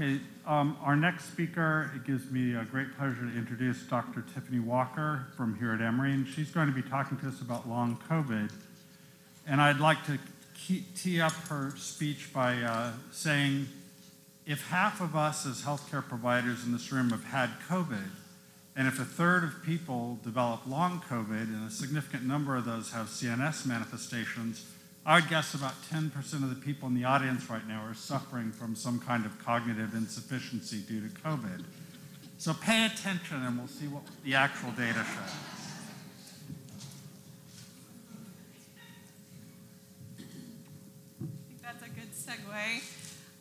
Okay, um, our next speaker, it gives me a great pleasure to introduce Dr. Tiffany Walker from here at Emory, and she's going to be talking to us about long COVID. And I'd like to tee up her speech by uh, saying if half of us as healthcare providers in this room have had COVID, and if a third of people develop long COVID and a significant number of those have CNS manifestations, I would guess about 10% of the people in the audience right now are suffering from some kind of cognitive insufficiency due to COVID. So pay attention and we'll see what the actual data shows. I think that's a good segue.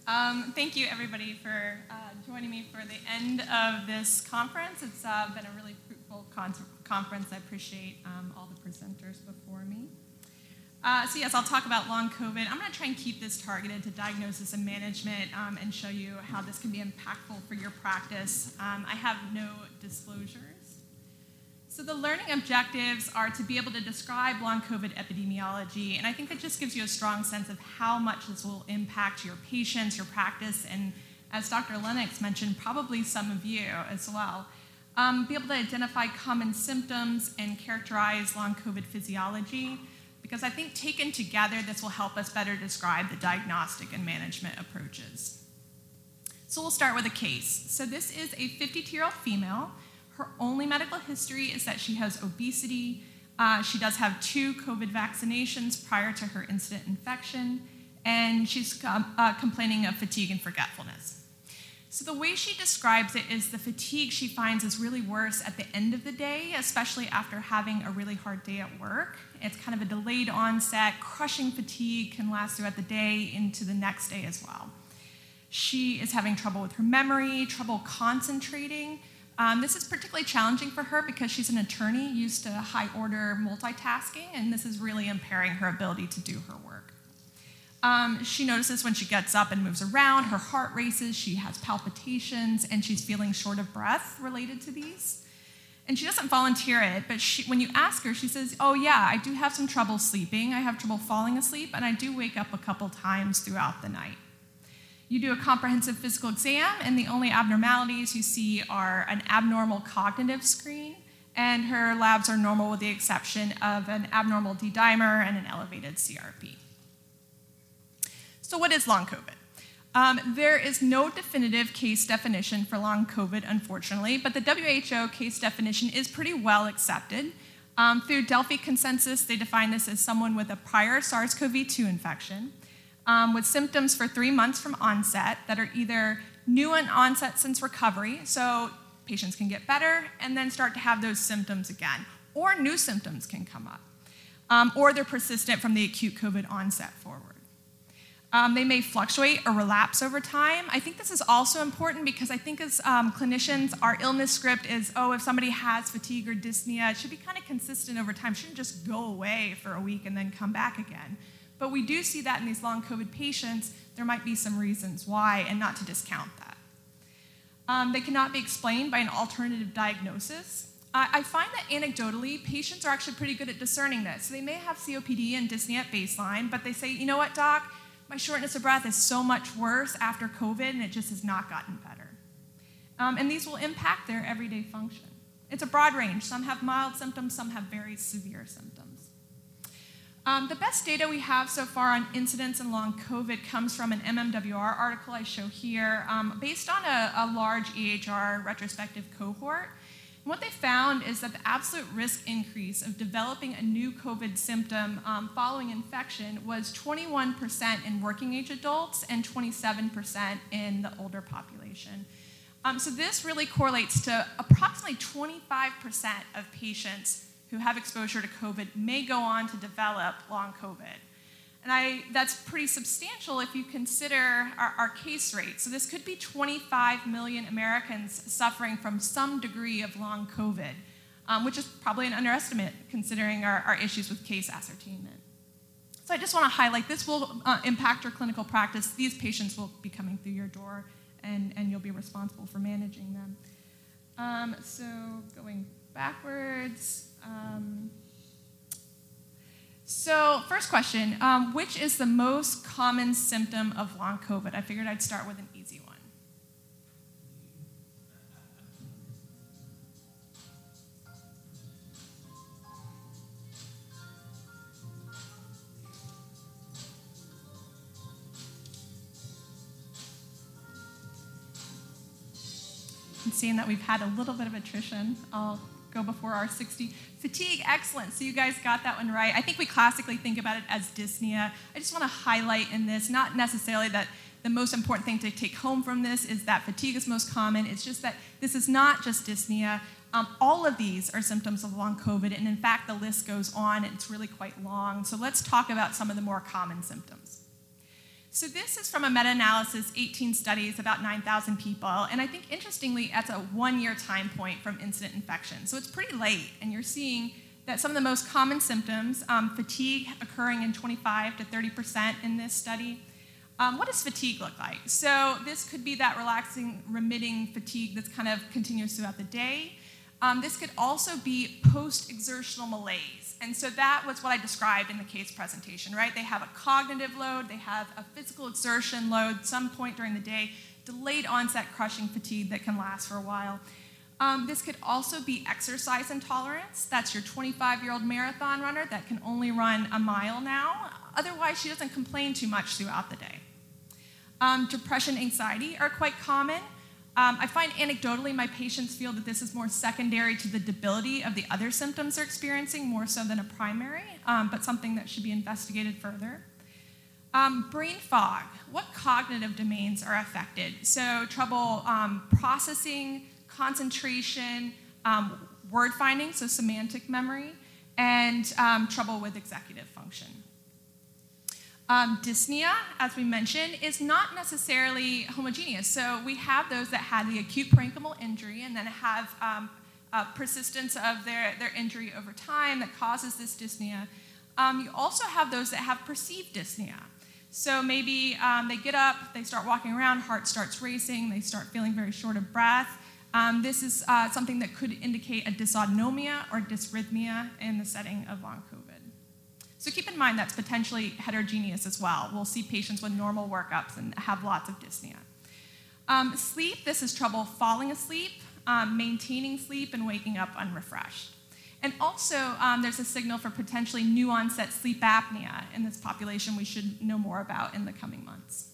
Um, thank you, everybody, for uh, joining me for the end of this conference. It's uh, been a really fruitful con- conference. I appreciate um, all the presenters before me. Uh, so yes, I'll talk about long COVID. I'm going to try and keep this targeted to diagnosis and management um, and show you how this can be impactful for your practice. Um, I have no disclosures. So the learning objectives are to be able to describe long COVID epidemiology, and I think that just gives you a strong sense of how much this will impact your patients, your practice, and as Dr. Lennox mentioned, probably some of you as well. Um, be able to identify common symptoms and characterize long COVID physiology because I think taken together, this will help us better describe the diagnostic and management approaches. So we'll start with a case. So this is a 52 year old female. Her only medical history is that she has obesity. Uh, she does have two COVID vaccinations prior to her incident infection, and she's um, uh, complaining of fatigue and forgetfulness. So, the way she describes it is the fatigue she finds is really worse at the end of the day, especially after having a really hard day at work. It's kind of a delayed onset, crushing fatigue can last throughout the day into the next day as well. She is having trouble with her memory, trouble concentrating. Um, this is particularly challenging for her because she's an attorney used to high order multitasking, and this is really impairing her ability to do her work. Um, she notices when she gets up and moves around, her heart races, she has palpitations, and she's feeling short of breath related to these. And she doesn't volunteer it, but she, when you ask her, she says, Oh, yeah, I do have some trouble sleeping. I have trouble falling asleep, and I do wake up a couple times throughout the night. You do a comprehensive physical exam, and the only abnormalities you see are an abnormal cognitive screen, and her labs are normal with the exception of an abnormal D dimer and an elevated CRP. So, what is long COVID? Um, there is no definitive case definition for long COVID, unfortunately, but the WHO case definition is pretty well accepted. Um, through Delphi consensus, they define this as someone with a prior SARS CoV 2 infection um, with symptoms for three months from onset that are either new in onset since recovery, so patients can get better and then start to have those symptoms again, or new symptoms can come up, um, or they're persistent from the acute COVID onset forward. Um, they may fluctuate or relapse over time. I think this is also important because I think as um, clinicians, our illness script is oh, if somebody has fatigue or dyspnea, it should be kind of consistent over time. It shouldn't just go away for a week and then come back again. But we do see that in these long COVID patients, there might be some reasons why, and not to discount that. Um, they cannot be explained by an alternative diagnosis. I find that anecdotally, patients are actually pretty good at discerning this. So they may have COPD and dyspnea at baseline, but they say, you know what, doc? My shortness of breath is so much worse after COVID, and it just has not gotten better. Um, and these will impact their everyday function. It's a broad range. Some have mild symptoms, some have very severe symptoms. Um, the best data we have so far on incidence and long COVID comes from an MMWR article I show here, um, based on a, a large EHR retrospective cohort what they found is that the absolute risk increase of developing a new COVID symptom um, following infection was 21% in working age adults and 27% in the older population. Um, so this really correlates to approximately 25% of patients who have exposure to COVID may go on to develop long COVID. And I, that's pretty substantial if you consider our, our, case rate. So, this could be 25 million Americans suffering from some degree of long COVID, um, which is probably an underestimate considering our, our, issues with case ascertainment. So, I just want to highlight this will uh, impact your clinical practice. These patients will be coming through your door, and, and you'll be responsible for managing them. Um, so, going backwards. Um, so, first question um, Which is the most common symptom of long COVID? I figured I'd start with an easy one. And seeing that we've had a little bit of attrition, I'll go before our 60. Fatigue, excellent. So you guys got that one right. I think we classically think about it as dyspnea. I just want to highlight in this, not necessarily that the most important thing to take home from this is that fatigue is most common. It's just that this is not just dyspnea. Um, all of these are symptoms of long COVID, and in fact, the list goes on. It's really quite long. So let's talk about some of the more common symptoms. So this is from a meta-analysis, 18 studies, about 9,000 people, and I think interestingly, that's a one-year time point from incident infection. So it's pretty late, and you're seeing that some of the most common symptoms, um, fatigue occurring in 25 to 30% in this study. Um, what does fatigue look like? So this could be that relapsing, remitting fatigue that's kind of continuous throughout the day. Um, this could also be post-exertional malaise. And so that was what I described in the case presentation, right? They have a cognitive load, they have a physical exertion load some point during the day, delayed onset crushing fatigue that can last for a while. Um, this could also be exercise intolerance. That's your 25 year old marathon runner that can only run a mile now. Otherwise, she doesn't complain too much throughout the day. Um, depression, anxiety are quite common. Um, I find anecdotally my patients feel that this is more secondary to the debility of the other symptoms they're experiencing, more so than a primary, um, but something that should be investigated further. Um, brain fog. What cognitive domains are affected? So, trouble um, processing, concentration, um, word finding, so semantic memory, and um, trouble with executive function. Um, dyspnea, as we mentioned, is not necessarily homogeneous. So we have those that had the acute parenchymal injury and then have um, persistence of their, their injury over time that causes this dyspnea. Um, you also have those that have perceived dyspnea. So maybe um, they get up, they start walking around, heart starts racing, they start feeling very short of breath. Um, this is uh, something that could indicate a dysautonomia or dysrhythmia in the setting of long COVID. So keep in mind that's potentially heterogeneous as well. We'll see patients with normal workups and have lots of dyspnea. Um, sleep, this is trouble falling asleep, um, maintaining sleep, and waking up unrefreshed. And also, um, there's a signal for potentially new onset sleep apnea in this population we should know more about in the coming months.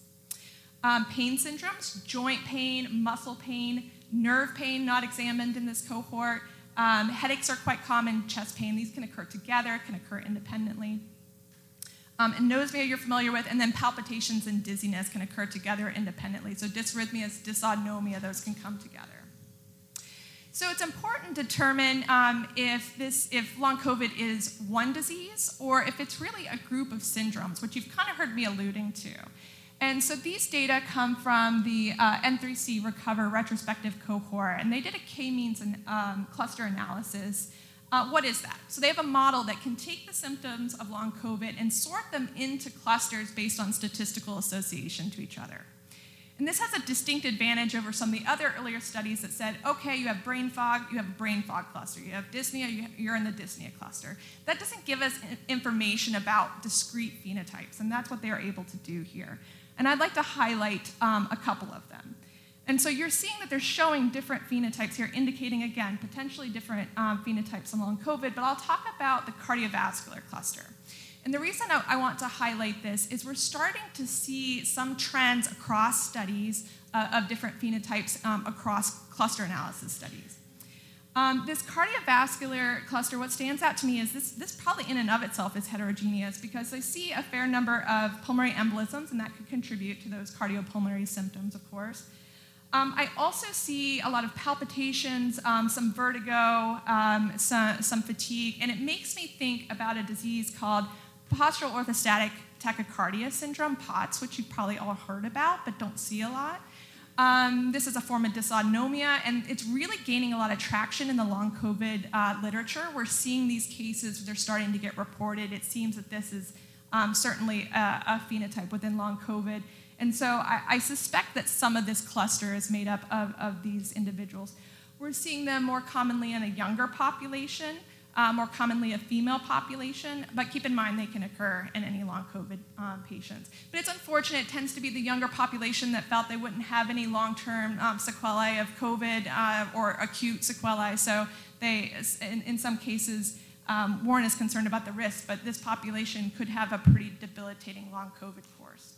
Um, pain syndromes, joint pain, muscle pain, nerve pain not examined in this cohort, um, headaches are quite common, chest pain. These can occur together, can occur independently. Um, anosmia you're familiar with, and then palpitations and dizziness can occur together independently. So dysrhythmias, dysautonomia, those can come together. So it's important to determine um, if this, if long COVID is one disease or if it's really a group of syndromes, which you've kind of heard me alluding to. And so these data come from the uh, N3C Recover retrospective cohort, and they did a k-means um, cluster analysis. Uh, what is that? So they have a model that can take the symptoms of long COVID and sort them into clusters based on statistical association to each other. And this has a distinct advantage over some of the other earlier studies that said, okay, you have brain fog, you have a brain fog cluster. You have dyspnea, you're in the dyspnea cluster. That doesn't give us information about discrete phenotypes, and that's what they are able to do here. And I'd like to highlight um, a couple of them. And so you're seeing that they're showing different phenotypes here, indicating, again, potentially different um, phenotypes along COVID, but I'll talk about the cardiovascular cluster. And the reason I, I want to highlight this is we're starting to see some trends across studies uh, of different phenotypes um, across cluster analysis studies. Um, this cardiovascular cluster, what stands out to me is this, this probably in and of itself is heterogeneous because I see a fair number of pulmonary embolisms, and that could contribute to those cardiopulmonary symptoms, of course. Um, I also see a lot of palpitations, um, some vertigo, um, some, some, fatigue, and it makes me think about a disease called postural orthostatic tachycardia syndrome, POTS, which you've probably all heard about but don't see a lot. Um, this is a form of dysautonomia, and it's really gaining a lot of traction in the long COVID uh, literature. We're seeing these cases, they're starting to get reported. It seems that this is um, certainly a, a, phenotype within long COVID. And so I, I, suspect that some of this cluster is made up of, of these individuals. We're seeing them more commonly in a younger population uh, more commonly a female population, but keep in mind they can occur in any long COVID um, patients. But it's unfortunate, it tends to be the younger population that felt they wouldn't have any long term um, sequelae of COVID uh, or acute sequelae. So they, in, in some cases, um, weren't as concerned about the risk, but this population could have a pretty debilitating long COVID course.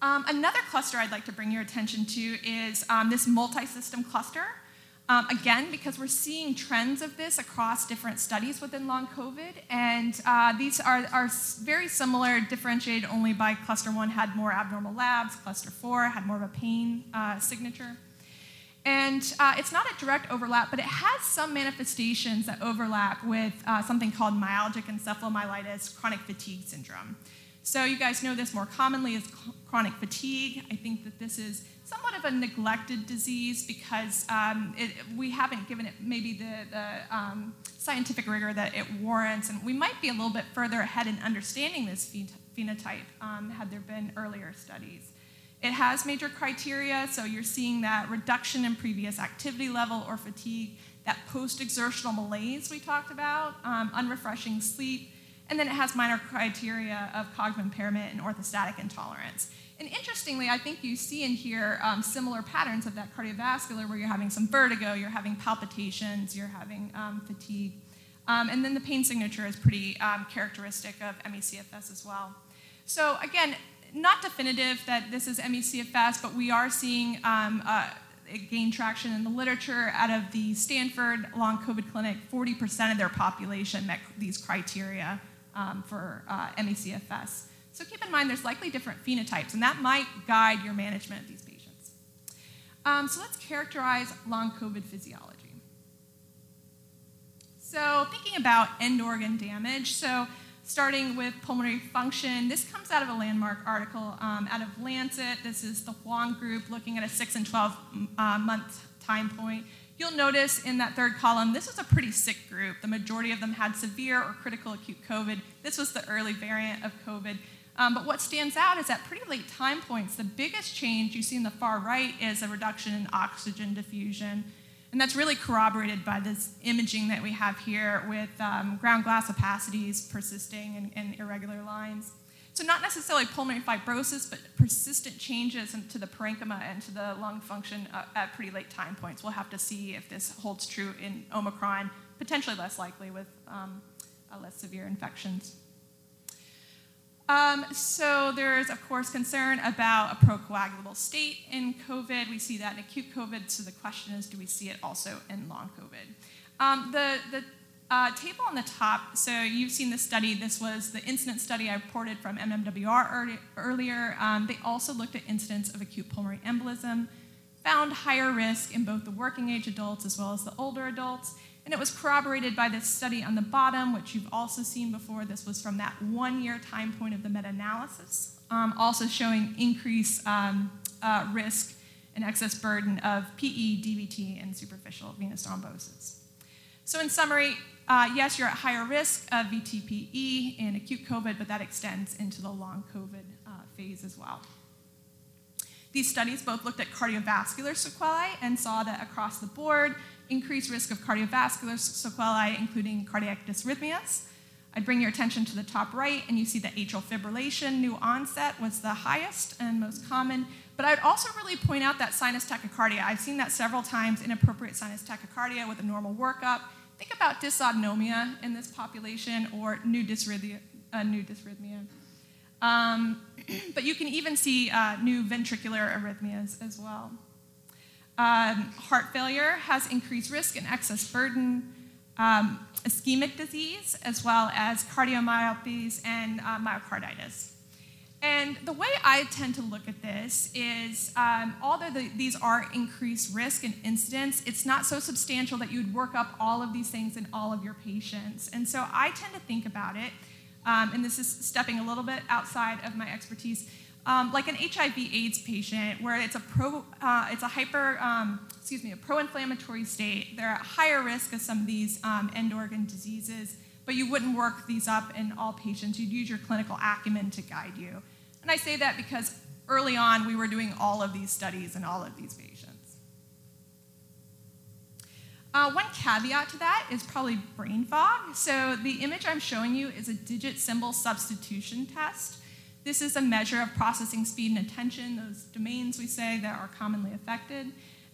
Um, another cluster I'd like to bring your attention to is um, this multi-system cluster. Um, again, because we're seeing trends of this across different studies within long COVID, and uh, these are, are very similar, differentiated only by cluster one had more abnormal labs, cluster four had more of a pain uh, signature. And uh, it's not a direct overlap, but it has some manifestations that overlap with uh, something called myalgic encephalomyelitis, chronic fatigue syndrome. So you guys know this more commonly as chronic fatigue. I think that this is somewhat of a neglected disease because um, it, we haven't given it maybe the, the um, scientific rigor that it warrants, and we might be a little bit further ahead in understanding this phenotype um, had there been earlier studies. It has major criteria, so you're seeing that reduction in previous activity level or fatigue, that post exertional malaise we talked about, um, unrefreshing sleep, and then it has minor criteria of cognitive impairment and orthostatic intolerance. And interestingly, I think you see in here um, similar patterns of that cardiovascular where you're having some vertigo, you're having palpitations, you're having um, fatigue. Um, and then the pain signature is pretty um, characteristic of ME/CFS as well. So again, not definitive that this is ME/CFS, but we are seeing um, uh, it gain traction in the literature. Out of the Stanford Long COVID Clinic, 40% of their population met these criteria um, for uh, ME/CFS. So keep in mind there's likely different phenotypes, and that might guide your management of these patients. Um, so let's characterize long COVID physiology. So thinking about end organ damage, so starting with pulmonary function, this comes out of a landmark article um, out of Lancet. This is the Huang group looking at a 6 and 12 uh, month time point. You'll notice in that third column, this was a pretty sick group. The majority of them had severe or critical acute COVID. This was the early variant of COVID. Um, but what stands out is at pretty late time points, the biggest change you see in the far right is a reduction in oxygen diffusion. And that's really corroborated by this imaging that we have here with um, ground glass opacities persisting in, in, irregular lines. So, not necessarily pulmonary fibrosis, but persistent changes to the parenchyma and to the lung function uh, at pretty late time points. We'll have to see if this holds true in Omicron, potentially less likely with um, uh, less severe infections. Um, so there's, of course, concern about a procoagulable state in COVID. We see that in acute COVID, so the question is, do we see it also in long COVID? Um, the the uh, table on the top, so you've seen this study. This was the incident study I reported from MMWR earlier. Um, they also looked at incidents of acute pulmonary embolism, found higher risk in both the working age adults as well as the older adults. And it was corroborated by this study on the bottom, which you've also seen before. This was from that one year time point of the meta analysis, um, also showing increased um, uh, risk and excess burden of PE, DVT, and superficial venous thrombosis. So, in summary, uh, yes, you're at higher risk of VTPE in acute COVID, but that extends into the long COVID uh, phase as well. These studies both looked at cardiovascular sequelae and saw that across the board, increased risk of cardiovascular sequelae, including cardiac dysrhythmias. I'd bring your attention to the top right, and you see that atrial fibrillation, new onset, was the highest and most common. But I'd also really point out that sinus tachycardia. I've seen that several times, inappropriate sinus tachycardia with a normal workup. Think about dysautonomia in this population or new dysrhythmia. Uh, new dysrhythmia. Um, but you can even see uh, new ventricular arrhythmias as well. Um, heart failure has increased risk and excess burden, um, ischemic disease, as well as cardiomyopathies and uh, myocarditis. And the way I tend to look at this is, um, although the, these are increased risk and incidence, it's not so substantial that you would work up all of these things in all of your patients. And so I tend to think about it, um, and this is stepping a little bit outside of my expertise, um, like an HIV/AIDS patient, where it's a pro, uh, it's a hyper, um, excuse me, a pro-inflammatory state. They're at higher risk of some of these um, end organ diseases, but you wouldn't work these up in all patients. You'd use your clinical acumen to guide you. And I say that because early on we were doing all of these studies in all of these patients. Uh, one caveat to that is probably brain fog. So the image I'm showing you is a digit symbol substitution test. This is a measure of processing speed and attention, those domains we say that are commonly affected.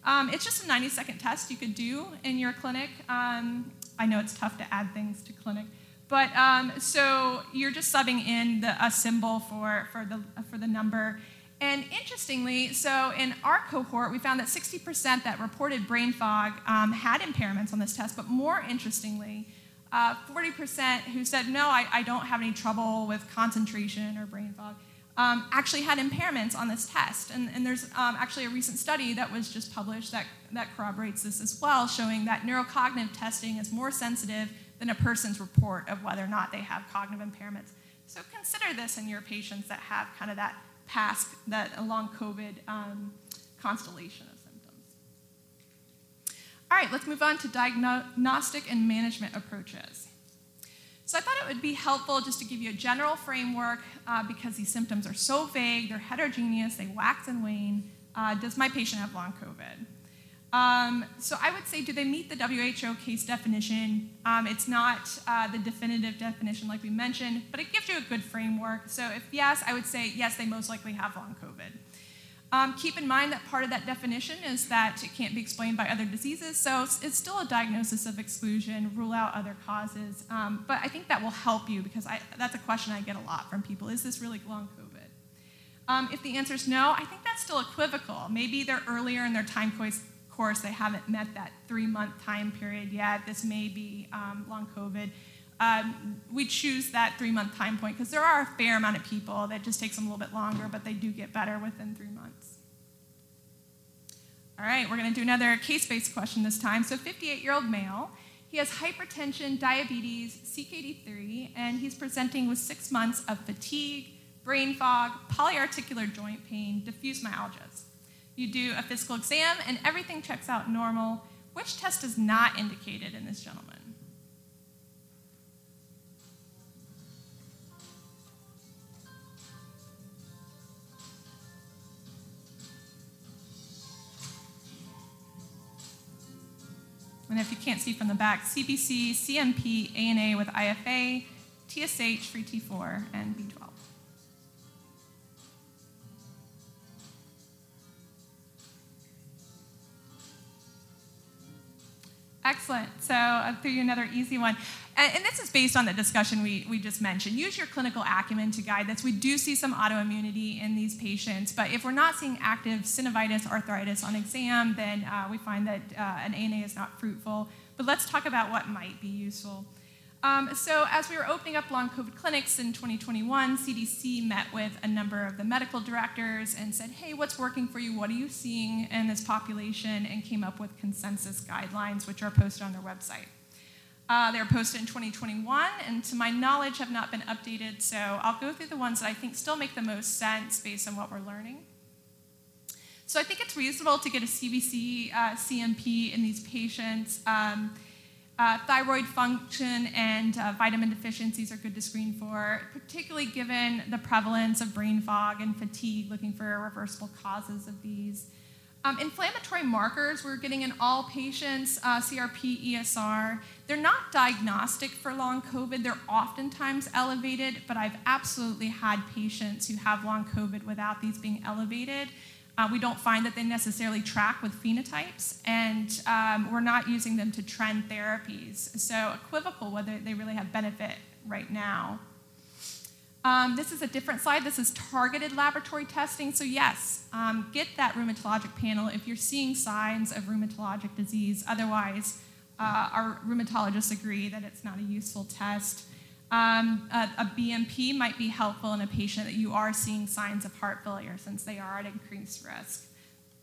Um, it's just a 90 second test you could do in your clinic. Um, I know it's tough to add things to clinic, but um, so you're just subbing in the, a symbol for, for, the, for the number. And interestingly, so in our cohort, we found that 60% that reported brain fog um, had impairments on this test, but more interestingly, uh, 40% who said, no, I, I, don't have any trouble with concentration or brain fog, um, actually had impairments on this test. And, and there's um, actually a recent study that was just published that, that corroborates this as well, showing that neurocognitive testing is more sensitive than a person's report of whether or not they have cognitive impairments. So consider this in your patients that have kind of that past, that long COVID um, constellation of symptoms. All right, let's move on to diagnostic and management approaches. So I thought it would be helpful just to give you a general framework uh, because these symptoms are so vague, they're heterogeneous, they wax and wane. Uh, does my patient have long COVID? Um, so I would say, do they meet the WHO case definition? Um, it's not uh, the definitive definition like we mentioned, but it gives you a good framework. So if yes, I would say yes, they most likely have long COVID. Um, keep in mind that part of that definition is that it can't be explained by other diseases, so it's still a diagnosis of exclusion, rule out other causes. Um, but I think that will help you because I, that's a question I get a lot from people. Is this really long COVID? Um, if the answer is no, I think that's still equivocal. Maybe they're earlier in their time course course, they haven't met that three month time period yet. This may be um, long COVID. Um, we choose that three month time point because there are a fair amount of people that just takes them a little bit longer, but they do get better within three months. All right, we're going to do another case based question this time. So, 58 year old male. He has hypertension, diabetes, CKD3, and he's presenting with six months of fatigue, brain fog, polyarticular joint pain, diffuse myalgias. You do a physical exam, and everything checks out normal. Which test is not indicated in this gentleman? And if you can't see from the back, CBC, CMP, ANA with IFA, TSH, free T4, and B12. Excellent. So I'll throw you another easy one. And, and, this is based on the discussion we, we just mentioned. Use your clinical acumen to guide this. We do see some autoimmunity in these patients, but if we're not seeing active synovitis, arthritis on exam, then uh, we find that uh, an ANA is not fruitful. But let's talk about what might be useful. Um, so, as we were opening up long COVID clinics in 2021, CDC met with a number of the medical directors and said, Hey, what's working for you? What are you seeing in this population? And came up with consensus guidelines, which are posted on their website. Uh, they were posted in 2021, and to my knowledge, have not been updated. So, I'll go through the ones that I think still make the most sense based on what we're learning. So, I think it's reasonable to get a CBC uh, CMP in these patients. Um, uh, thyroid function and uh, vitamin deficiencies are good to screen for, particularly given the prevalence of brain fog and fatigue, looking for reversible causes of these. Um, inflammatory markers, we're getting in all patients, uh, CRP, ESR. They're not diagnostic for long COVID. They're oftentimes elevated, but I've absolutely had patients who have long COVID without these being elevated. Uh, we don't find that they necessarily track with phenotypes, and um, we're not using them to trend therapies. So, equivocal whether they really have benefit right now. Um, this is a different slide. This is targeted laboratory testing. So, yes, um, get that rheumatologic panel if you're seeing signs of rheumatologic disease. Otherwise, uh, our rheumatologists agree that it's not a useful test. Um, a, a, BNP might be helpful in a patient that you are seeing signs of heart failure since they are at increased risk.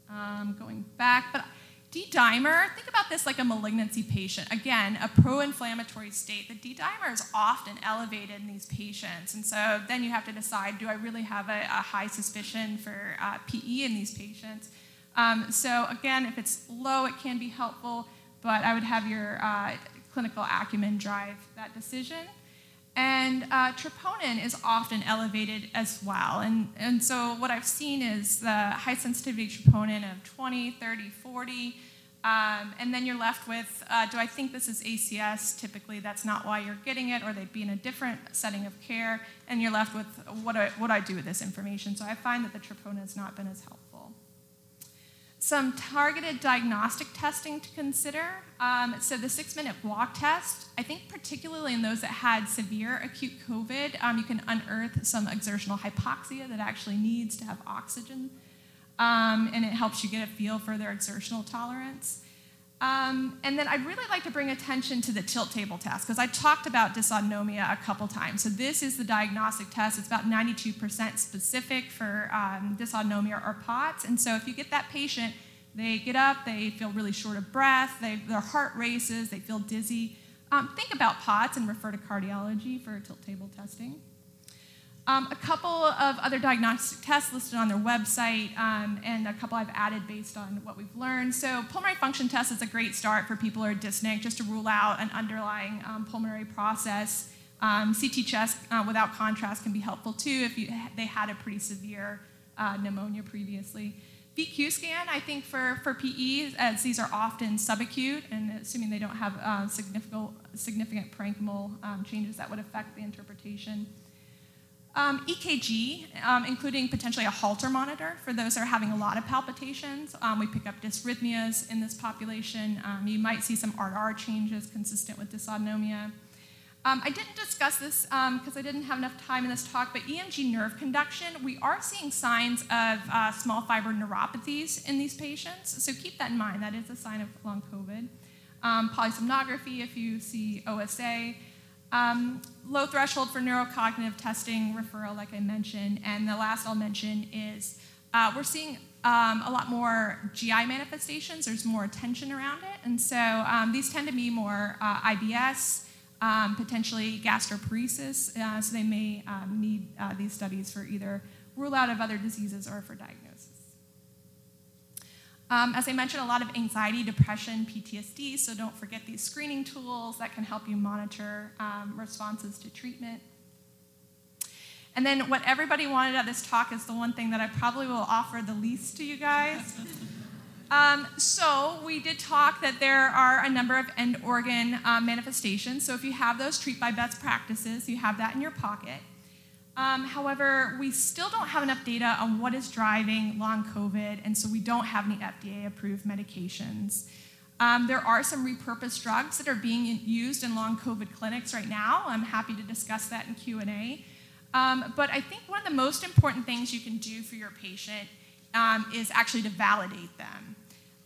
Um, going back, but D-dimer, think about this like a malignancy patient. Again, a pro-inflammatory state. The D-dimer is often elevated in these patients, and so then you have to decide: Do I really have a, a high suspicion for uh, PE in these patients? Um, so again, if it's low, it can be helpful, but I would have your uh, clinical acumen drive that decision. And uh, troponin is often elevated as well. And, and so what I've seen is the high sensitivity troponin of 20, 30, 40. Um, and then you're left with uh, do I think this is ACS? Typically, that's not why you're getting it, or they'd be in a different setting of care. And you're left with what do I, what do, I do with this information? So I find that the troponin has not been as helpful. Some targeted diagnostic testing to consider. Um, so, the six minute walk test, I think, particularly in those that had severe acute COVID, um, you can unearth some exertional hypoxia that actually needs to have oxygen. Um, and it helps you get a feel for their exertional tolerance. Um, and then I'd really like to bring attention to the tilt table test because I talked about dysautonomia a couple times. So this is the diagnostic test. It's about 92% specific for um, dysautonomia or POTS. And so if you get that patient, they get up, they feel really short of breath, they, their heart races, they feel dizzy. Um, think about POTS and refer to cardiology for tilt table testing. Um, a couple of other diagnostic tests listed on their website, um, and a couple I've added based on what we've learned. So, pulmonary function test is a great start for people who are dyspneic, just to rule out an underlying um, pulmonary process. Um, CT chest uh, without contrast can be helpful too if you, they had a pretty severe uh, pneumonia previously. VQ scan, I think for, for PE, as these are often subacute, and assuming they don't have uh, significant, significant parenchymal um, changes that would affect the interpretation. Um, EKG, um, including potentially a Holter monitor for those that are having a lot of palpitations. Um, we pick up dysrhythmias in this population. Um, you might see some RR changes consistent with dysautonomia. Um, I didn't discuss this because um, I didn't have enough time in this talk, but EMG nerve conduction, we are seeing signs of uh, small fiber neuropathies in these patients. So keep that in mind. That is a sign of long COVID. polysomnography, if you see OSA. Um, low threshold for neurocognitive testing referral, like I mentioned. And the last I'll mention is uh, we're seeing um, a lot more GI manifestations. There's more attention around it. And so um, these tend to be more uh, IBS, um, potentially gastroparesis. Uh, so they may um, need uh, these studies for either rule out of other diseases or for diagnosis. Um, as I mentioned, a lot of anxiety, depression, PTSD, so don't forget these screening tools that can help you monitor um, responses to treatment. And then, what everybody wanted at this talk is the one thing that I probably will offer the least to you guys. Um, so, we did talk that there are a number of end organ uh, manifestations. So, if you have those, treat by best practices, you have that in your pocket. Um, however, we still don't have enough data on what is driving long COVID, and so we don't have any FDA approved medications. Um, there are some repurposed drugs that are being used in long COVID clinics right now. I'm happy to discuss that in Q&A. Um, but I think one of the most important things you can do for your patient um, is actually to validate them.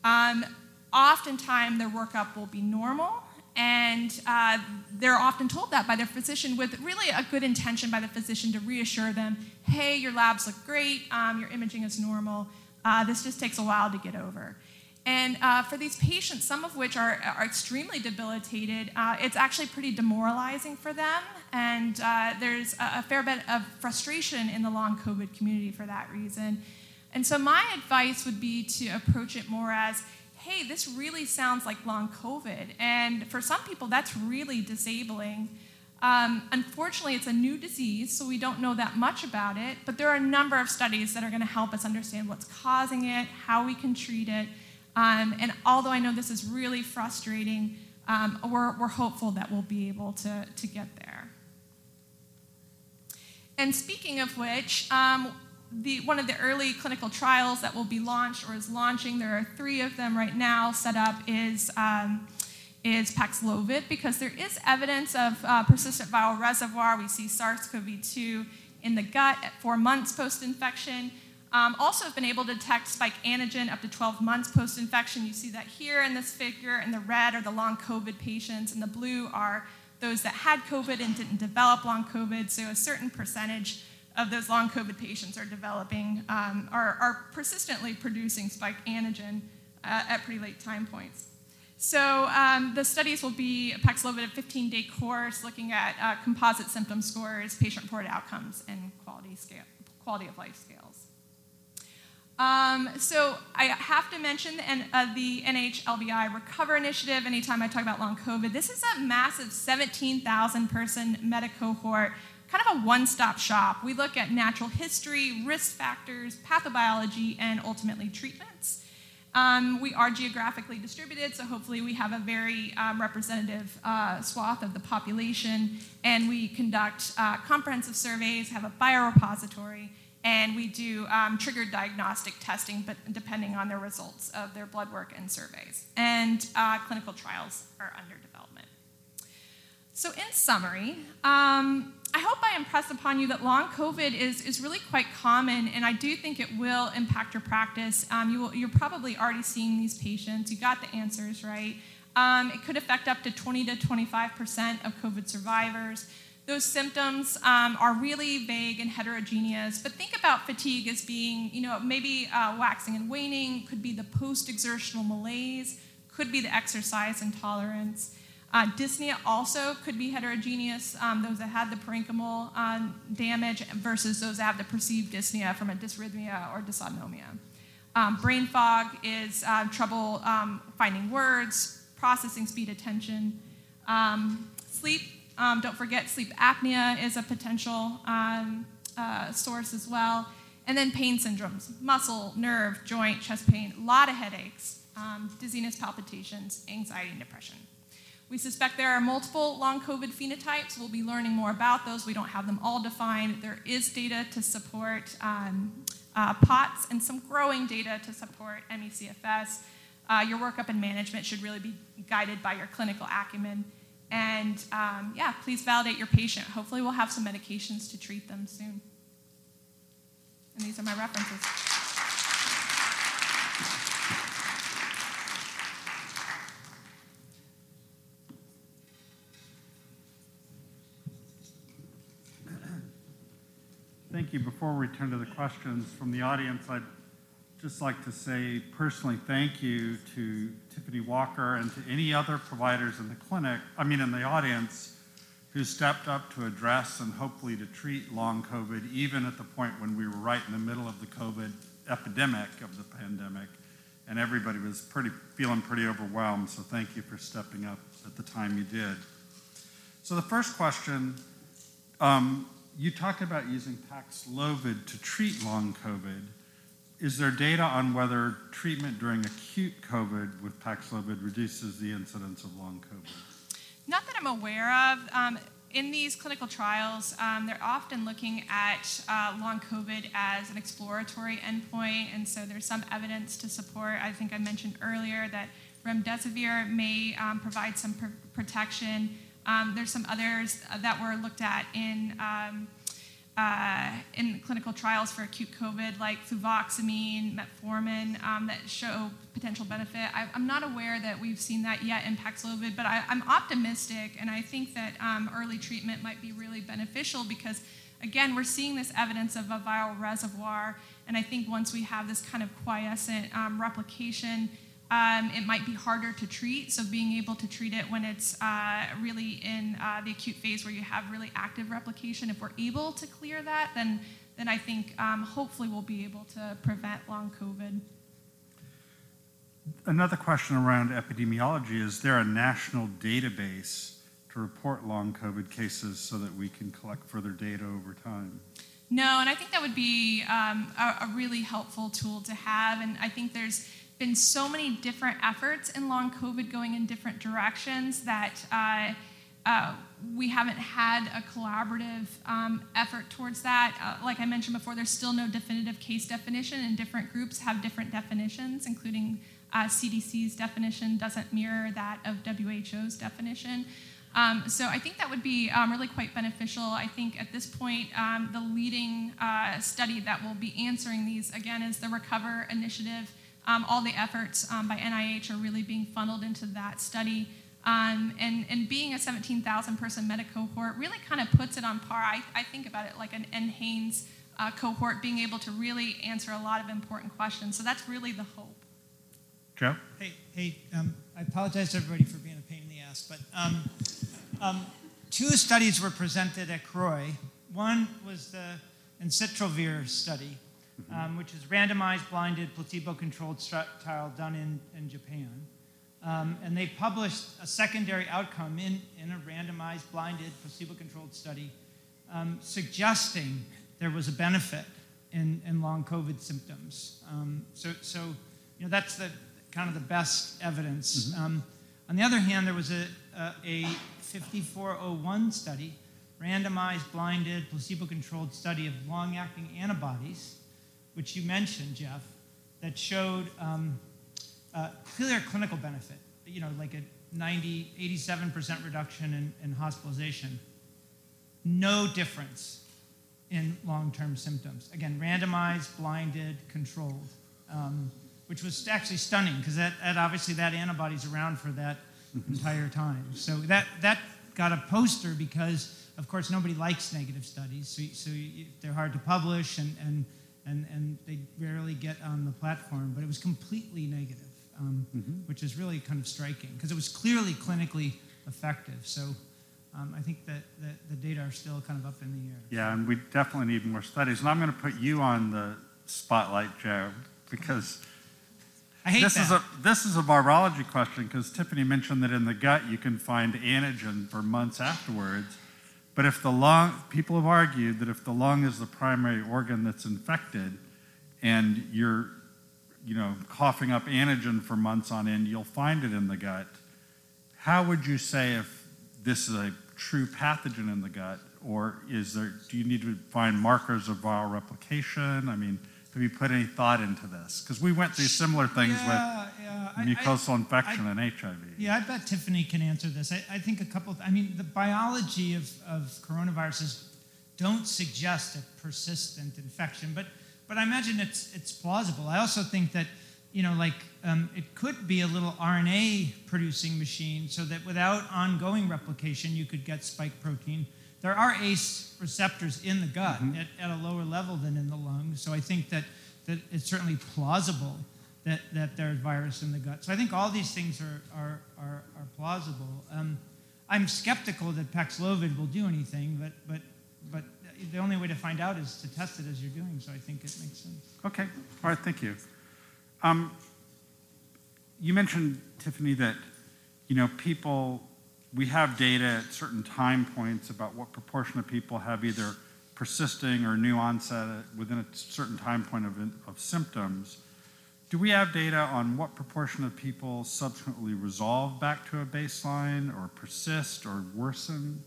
Um, oftentimes, their workup will be normal, and uh, they're often told that by their physician with really a good intention by the physician to reassure them hey, your labs look great, um, your imaging is normal. Uh, this just takes a while to get over. And uh, for these patients, some of which are, are extremely debilitated, uh, it's actually pretty demoralizing for them. And uh, there's a, a fair bit of frustration in the long COVID community for that reason. And so, my advice would be to approach it more as hey, this really sounds like long COVID. And for some people, that's really disabling. Um, unfortunately, it's a new disease, so we don't know that much about it, but there are a number of studies that are going to help us understand what's causing it, how we can treat it. Um, and although I know this is really frustrating, um, we're, we're hopeful that we'll be able to, to get there. And speaking of which, um, the, one of the early clinical trials that will be launched or is launching, there are three of them right now set up, is, um, is Paxlovid because there is evidence of uh, persistent viral reservoir. We see SARS CoV 2 in the gut at four months post infection. Um, also, have been able to detect spike antigen up to 12 months post infection. You see that here in this figure. In the red are the long COVID patients, and the blue are those that had COVID and didn't develop long COVID. So, a certain percentage of those long COVID patients are developing, um, are, are, persistently producing spike antigen uh, at pretty late time points. So um, the studies will be a Paxlovid, a 15-day course looking at uh, composite symptom scores, patient-reported outcomes, and quality, scale, quality of life scales. Um, so I have to mention the, uh, the NHLBI Recover Initiative anytime I talk about long COVID. This is a massive 17,000 person meta cohort kind of a one stop shop. We look at natural history, risk factors, pathobiology, and ultimately treatments. Um, we are geographically distributed, so hopefully we have a very um, representative uh, swath of the population, and we conduct uh, comprehensive surveys, have a biorepository, And we do um, triggered diagnostic testing, but depending on the results of their blood work and surveys. And uh, clinical trials are under development. So, in summary, um, I hope I impress upon you that long COVID is, is really quite common, and I do think it will impact your practice. Um, you will, you're probably already seeing these patients. You got the answers right. Um, it could affect up to 20 to 25% of COVID survivors. Those symptoms um, are really vague and heterogeneous, but think about fatigue as being, you know, maybe uh, waxing and waning, could be the post exertional malaise, could be the exercise intolerance. Uh, dyspnea also could be heterogeneous, um, those that had the parenchymal um, damage versus those that have the perceived dyspnea from a dysrhythmia or dysautonomia. Um, brain fog is uh, trouble um, finding words, processing speed, attention. Um, sleep, um, don't forget, sleep apnea is a potential uh, source as well. And then pain syndromes muscle, nerve, joint, chest pain, a lot of headaches, dizziness, palpitations, anxiety, and depression. We suspect there are multiple long COVID phenotypes. We'll be learning more about those. We don't have them all defined. There is data to support um, uh, POTS and some growing data to support ME/CFS. Uh, your workup and management should really be guided by your clinical acumen. And um, yeah, please validate your patient. Hopefully, we'll have some medications to treat them soon. And these are my references. Thank you. Before we turn to the questions from the audience, I'd just like to say personally thank you to Tiffany Walker and to any other providers in the clinic, I mean, in the audience, who stepped up to address and hopefully to treat long COVID, even at the point when we were right in the middle of the COVID epidemic of the pandemic, and everybody was pretty feeling pretty overwhelmed. So thank you for stepping up at the time you did. So the first question. Um, you talked about using Paxlovid to treat long COVID. Is there data on whether treatment during acute COVID with Paxlovid reduces the incidence of long COVID? Not that I'm aware of. Um, in these clinical trials, um, they're often looking at uh, long COVID as an exploratory endpoint, and so there's some evidence to support. I think I mentioned earlier that remdesivir may um, provide some pr- protection. Um, there's some others that were looked at in um, uh, in clinical trials for acute COVID, like fluvoxamine, metformin, um, that show potential benefit. I, am not aware that we've seen that yet in Paxlovid, but I, am optimistic, and I think that um, early treatment might be really beneficial because, again, we're seeing this evidence of a viral reservoir, and I think once we have this kind of quiescent um, replication um, it might be harder to treat. So being able to treat it when it's uh, really in uh, the acute phase where you have really active replication, if we're able to clear that, then then I think um, hopefully we'll be able to prevent long COVID. Another question around epidemiology is there a national database to report long COVID cases so that we can collect further data over time? No, and I think that would be um, a, a really helpful tool to have. And I think there's been so many different efforts in long COVID going in different directions that uh, uh, we haven't had a collaborative um, effort towards that. Uh, like I mentioned before, there's still no definitive case definition, and different groups have different definitions, including CDC's uh, definition doesn't mirror that of WHO's definition. Um, so I think that would be um, really quite beneficial. I think at this point, um, the leading uh, study that will be answering these again is the Recover Initiative um, all the efforts um, by NIH are really being funneled into that study. Um, and, and being a 17,000 person meta cohort really kind of puts it on par. I, I think about it like an NHANES uh, cohort being able to really answer a lot of important questions. So that's really the hope. Joe? Hey, hey um, I apologize to everybody for being a pain in the ass, but um, um, two studies were presented at CROI. One was the ensitrelvir study, um, which is randomized, blinded, placebo-controlled trial done in, in Japan. Um, and they published a secondary outcome in, in a randomized, blinded, placebo-controlled study um, suggesting there was a benefit in, in long COVID symptoms. Um, so, so, you know, that's the kind of the best evidence. Mm-hmm. Um, on the other hand, there was a, a, a 5401 study randomized, blinded, placebo controlled study of long acting antibodies, which you mentioned, Jeff, that showed um, uh, clear clinical benefit, you know, like a 90, 87% reduction in, in hospitalization. No difference in long term symptoms. Again, randomized, blinded, controlled, um, which was actually stunning because that, that obviously that antibody's around for that entire time. So that, that got a poster because, of course, nobody likes negative studies. So, so you, they're hard to publish and, and, and, and they rarely get on the platform. But it was completely negative, um, which is really kind of striking because it was clearly clinically effective. So um, I think that, that the data are still kind of up in the air. Yeah, and we definitely need more studies. And I'm going to put you on the spotlight, Joe, because I hate this that. is a this is a virology question. Because Tiffany mentioned that in the gut you can find antigen for months afterwards. But if the lung, people have argued that if the lung is the primary organ that's infected, and you're, you know, coughing up antigen for months on end, you'll find it in the gut. How would you say if this is a true pathogen in the gut, or is there? Do you need to find markers of viral replication? I mean, have you put any thought into this? Because we went through similar things yeah, yeah. I- with I- mucosal infection and HIV. Yeah, I bet Tiffany can answer this. I, I think a couple, I mean, the biology of, of coronaviruses don't suggest a persistent infection, but, but I imagine it's, it's plausible. I also think that, you know, like um, it could be a little RNA producing machine so that without ongoing replication, you could get spike protein. There are ACE receptors in the gut at, at a lower level than in the lung, so I think that, that it's certainly plausible that, that there's virus in the gut. So I think all these things are, are, are, are plausible. Um, I'm skeptical that Paxlovid will do anything, but, but, but the only way to find out is to test it as you're doing, so I think it makes sense. Okay, all right, thank you. Um, you mentioned, Tiffany, that you know people. We have data at certain time points about what proportion of people have either persisting or new onset within a certain time point of, of symptoms. Do we have data on what proportion of people subsequently resolve back to a baseline or persist or worsen?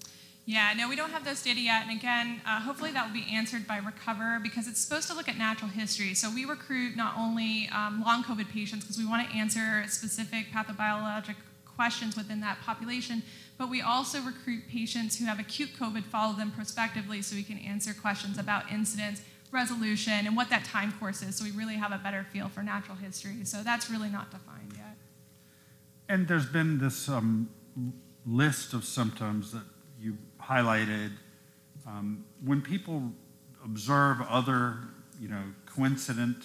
Yeah, no, we don't have those data yet. And again, uh, hopefully that will be answered by Recover because it's supposed to look at natural history. So we recruit not only um, long COVID patients because we want to answer specific pathobiologic questions within that population, but we also recruit patients who have acute COVID, follow them prospectively so we can answer questions about incidence, resolution, and what that time course is. So we really have a better feel for natural history. So that's really not defined yet. And there's been this um, list of symptoms that you highlighted. Um, when people observe other, you know, coincident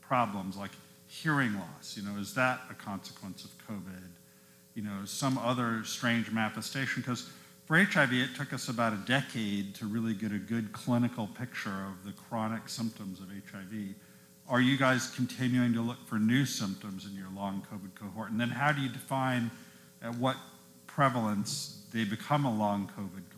problems like hearing loss, you know, is that a consequence of COVID? You know, some other strange manifestation? Because for HIV, it took us about a decade to really get a good clinical picture of the chronic symptoms of HIV. Are you guys continuing to look for new symptoms in your long COVID cohort? And then how do you define at what prevalence they become a long COVID?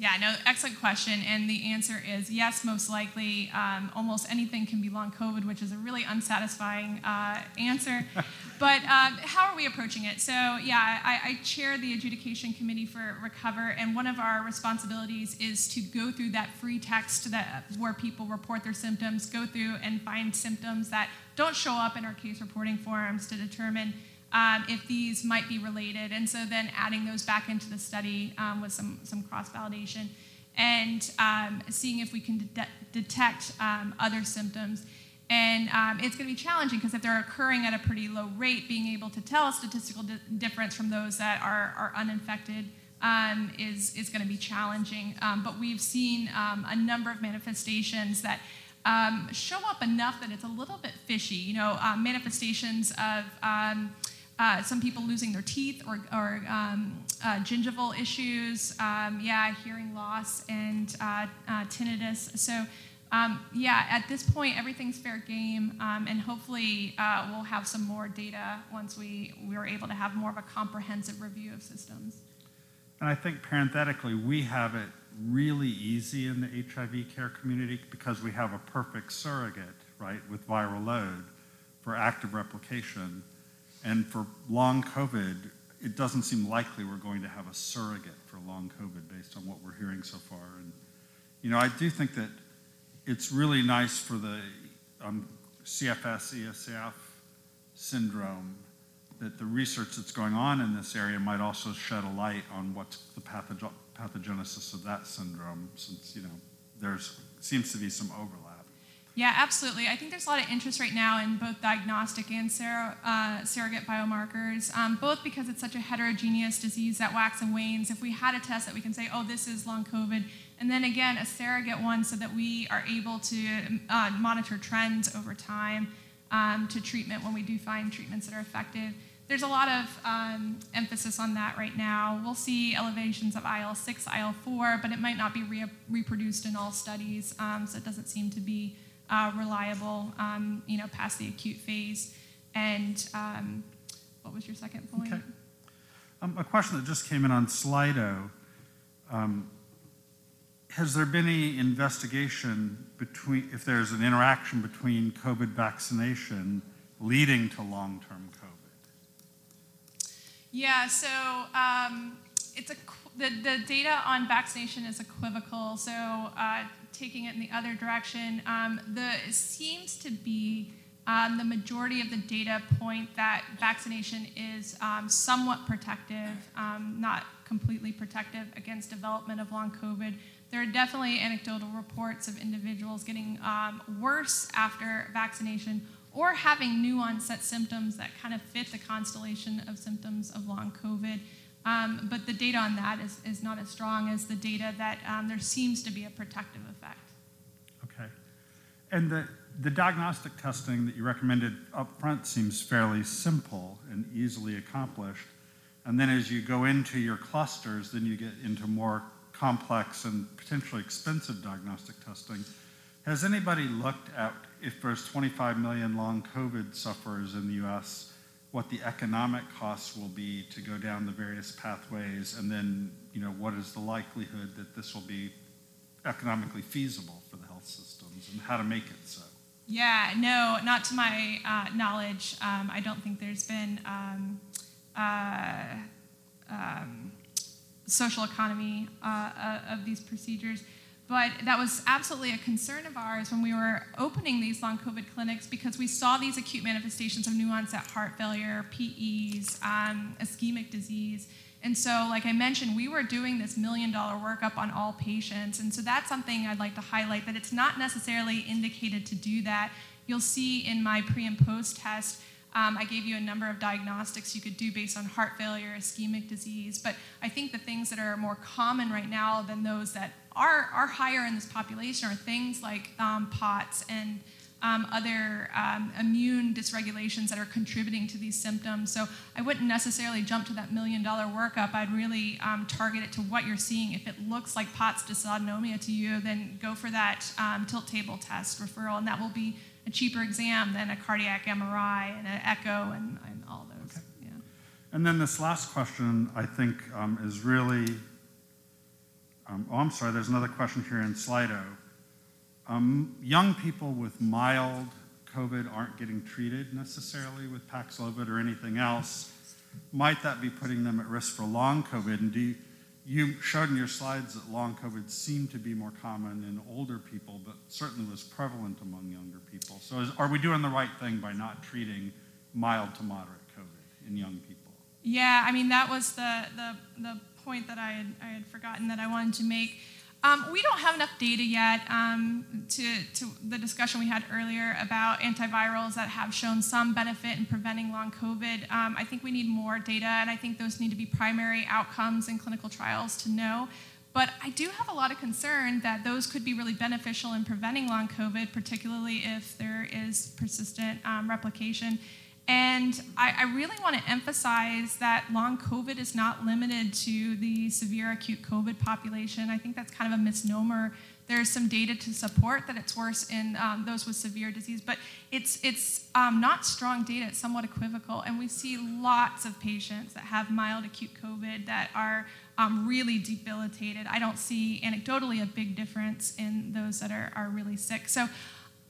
Yeah, no, excellent question. And the answer is yes, most likely. Um, almost anything can be long COVID, which is a really unsatisfying uh, answer. but um, how are we approaching it? So, yeah, I, I chair the adjudication committee for Recover, and one of our responsibilities is to go through that free text that where people report their symptoms, go through and find symptoms that don't show up in our case reporting forms to determine um, if these might be related. And so then adding those back into the study um, with some, some cross validation and um, seeing if we can de- detect um, other symptoms. And um, it's going to be challenging because if they're occurring at a pretty low rate, being able to tell a statistical di- difference from those that are, are uninfected um, is, is going to be challenging. but we've seen a number of manifestations that show up enough that it's a little bit fishy. You know, uh, manifestations of uh, some people losing their teeth or, or um, uh, gingival issues, um, yeah, hearing loss and uh, uh, tinnitus. So, um, yeah, at this point, everything's fair game, um, and hopefully uh, we'll have some more data once we, we are able to have more of a comprehensive review of systems. And I think parenthetically, we have it really easy in the HIV care community because we have a perfect surrogate, right, with viral load for active replication. And for long COVID, it doesn't seem likely we're going to have a surrogate for long COVID based on what we're hearing so far. And, you know, I do think that it's really nice for the um, CFS ESF syndrome that the research that's going on in this area might also shed a light on what's the pathogen- pathogenesis of that syndrome, since, you know, there seems to be some overlap. Yeah, absolutely. I think there's a lot of interest right now in both diagnostic and uh, surrogate biomarkers, um, both because it's such a heterogeneous disease that wax and wanes. If we had a test that we can say, oh, this is long COVID, and then again, a surrogate one so that we are able to uh, monitor trends over time um, to treatment when we do find treatments that are effective. There's a lot of um, emphasis on that right now. We'll see elevations of IL 6, IL 4, but it might not be re- reproduced in all studies, um, so it doesn't seem to be uh, reliable, um, you know, past the acute phase. And um, what was your second point? Okay. Um, a question that just came in on Slido. Um, has there been any investigation between if there's an interaction between COVID vaccination leading to long-term COVID? Yeah, so um, it's a the, the data on vaccination is equivocal. So uh, taking it in the other direction, um, the it seems to be um, the majority of the data point that vaccination is um, somewhat protective, um, not completely protective against development of long COVID. There are definitely anecdotal reports of individuals getting um, worse after vaccination or having new onset symptoms that kind of fit the constellation of symptoms of long COVID. Um, but the data on that is, is not as strong as the data that um, there seems to be a protective effect. Okay. And the, the diagnostic testing that you recommended up front seems fairly simple and easily accomplished. And then as you go into your clusters, then you get into more complex and potentially expensive diagnostic testing. Has anybody looked at if there's 25 million long COVID sufferers in the US, what the economic costs will be to go down the various pathways, and then, you know, what is the likelihood that this will be economically feasible for the health systems and how to make it so? Yeah, no, not to my uh, knowledge. Um, I don't think there's been um, uh, um, social economy uh, uh, of these procedures. But that was absolutely a concern of ours when we were opening these long COVID clinics because we saw these acute manifestations of new onset heart failure, PEs, um, ischemic disease. And so, like I mentioned, we were doing this million dollar workup on all patients. And so, that's something I'd like to highlight that it's not necessarily indicated to do that. You'll see in my pre and post test um, I gave you a number of diagnostics you could do based on heart failure, ischemic disease, but I think the things that are more common right now than those that are, are higher in this population are things like um, POTS and um, other um, immune dysregulations that are contributing to these symptoms. So I wouldn't necessarily jump to that million dollar workup. I'd really um, target it to what you're seeing. If it looks like POTS dysautonomia to you, then go for that um, tilt table test referral, and that will be a cheaper exam than a cardiac MRI and an echo and, and all those. Okay. Yeah. And then this last question, I think, um, is really. Um, oh, I'm sorry, there's another question here in Slido. Um, young people with mild COVID aren't getting treated necessarily with Paxlovid or anything else. Might that be putting them at risk for long COVID? And do you, you showed in your slides that long COVID seemed to be more common in older people, but certainly was prevalent among younger people. So, is, are we doing the right thing by not treating mild to moderate COVID in young people? Yeah, I mean that was the the, the point that I had, I had forgotten that I wanted to make. Um, we don't have enough data yet um, to, to the discussion we had earlier about antivirals that have shown some benefit in preventing long COVID. Um, I think we need more data, and I think those need to be primary outcomes in clinical trials to know. But I do have a lot of concern that those could be really beneficial in preventing long COVID, particularly if there is persistent um, replication. And I, I, really want to emphasize that long COVID is not limited to the severe acute COVID population. I think that's kind of a misnomer. There's some data to support that it's worse in um, those with severe disease, but it's, it's um, not strong data, it's somewhat equivocal. And we see lots of patients that have mild acute COVID that are um, really debilitated. I don't see anecdotally a big difference in those that are, are really sick. So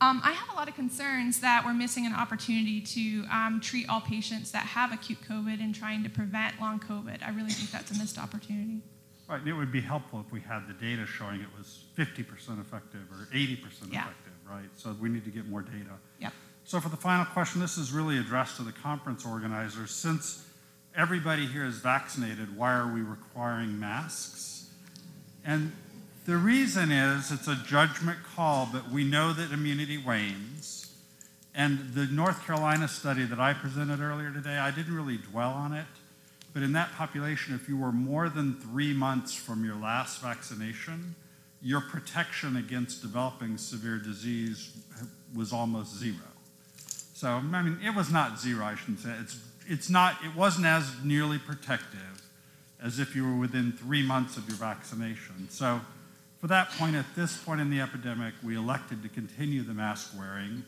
Um, I have a lot of concerns that we're missing an opportunity to um, treat all patients that have acute COVID and trying to prevent long COVID. I really think that's a missed opportunity. Right, and it would be helpful if we had the data showing it was 50% effective or 80% Yeah. effective, right? So we need to get more data. Yep. So for the final question, this is really addressed to the conference organizers. Since everybody here is vaccinated, why are we requiring masks? And the reason is it's a judgment call, but we know that immunity wanes. And the North Carolina study that I presented earlier today, I didn't really dwell on it, but in that population, if you were more than three months from your last vaccination, your protection against developing severe disease was almost zero. So, I mean, it was not zero, I shouldn't say. It's, it's not, it wasn't as nearly protective as if you were within three months of your vaccination. So, for that point, at this point in the epidemic, we elected to continue the mask wearing.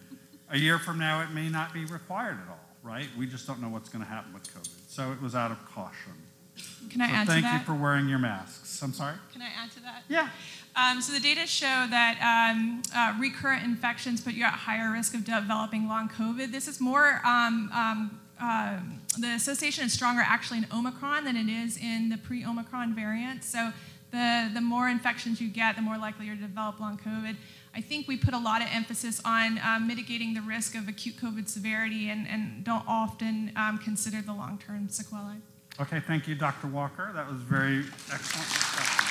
A year from now, it may not be required at all, right? We just don't know what's going to happen with COVID. So, it was out of caution. Can I so add to that? thank you for wearing your masks. I'm sorry? Can I add to that? Yeah. Um, so the data show that um, uh, recurrent infections put you at higher risk of developing long COVID. This is more, um, um, um, the association is stronger actually in Omicron than it is in the pre-Omicron variant. So the, the more infections you get, the more likely you're to develop long COVID. I think we put a lot of emphasis on um, mitigating the risk of acute COVID severity and, and don't often um, consider the long-term sequelae. Okay, thank you, Dr. Walker. That was very excellent discussion.